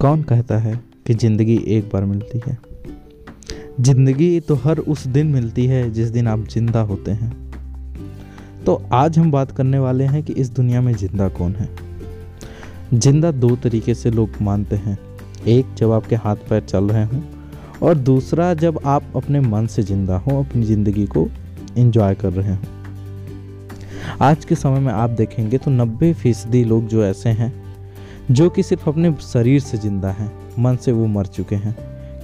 कौन कहता है कि ज़िंदगी एक बार मिलती है? ज़िंदगी तो हर उस दिन मिलती है जिस दिन आप ज़िंदा होते हैं। तो आज हम बात करने वाले हैं कि इस दुनिया में ज़िंदा कौन है? ज़िंदा दो तरीके से लोग मानते हैं। एक, जब आपके हाथ पैर चल रहे हों, और दूसरा, जब आप अपने मन से ज़िंदा हों, अपनी ज़िंदगी को एंजॉय कर रहे हों। आज के समय में आप देखेंगे तो नब्बे फ़ीसदी लोग जो ऐसे हैं जो कि सिर्फ़ अपने शरीर से ज़िंदा हैं। मन से वो मर चुके हैं।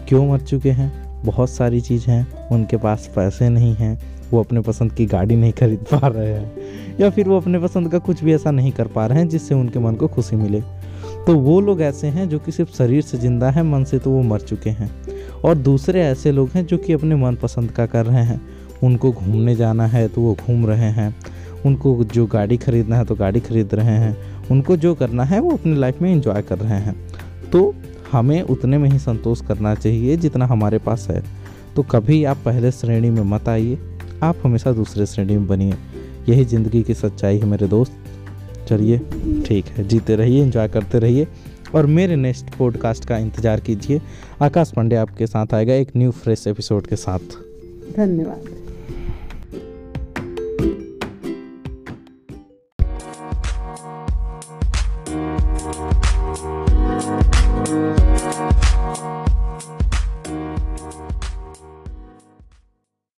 क्यों मर चुके हैं? बहुत सारी चीज़ हैं। उनके पास पैसे नहीं हैं। वो अपने पसंद की गाड़ी नहीं खरीद पा रहे हैं। या फिर वो अपने पसंद का कुछ भी ऐसा नहीं कर पा रहे हैं जिससे उनके मन को खुशी मिले। तो वो लोग ऐसे हैं जो कि सिर्फ़ शरीर से ज़िंदा है, मन से तो वो मर चुके हैं। और दूसरे ऐसे लोग हैं जो कि अपने मन पसंद का कर रहे हैं। उनको घूमने जाना है तो वो घूम रहे हैं। उनको जो गाड़ी खरीदना है तो गाड़ी खरीद रहे हैं। उनको जो करना है, वो अपनी लाइफ में इंजॉय कर रहे हैं। तो हमें उतने में ही संतोष करना चाहिए जितना हमारे पास है। तो कभी आप पहले श्रेणी में मत आइए, आप हमेशा दूसरे श्रेणी में बनिए। यही ज़िंदगी की सच्चाई है मेरे दोस्त। चलिए, ठीक है, जीते रहिए इंजॉय करते रहिए। और मेरे नेक्स्ट पॉडकास्ट का इंतज़ार कीजिए। आकाश पांडे आपके साथ आएगा एक न्यू फ्रेश एपिसोड के साथ। धन्यवाद।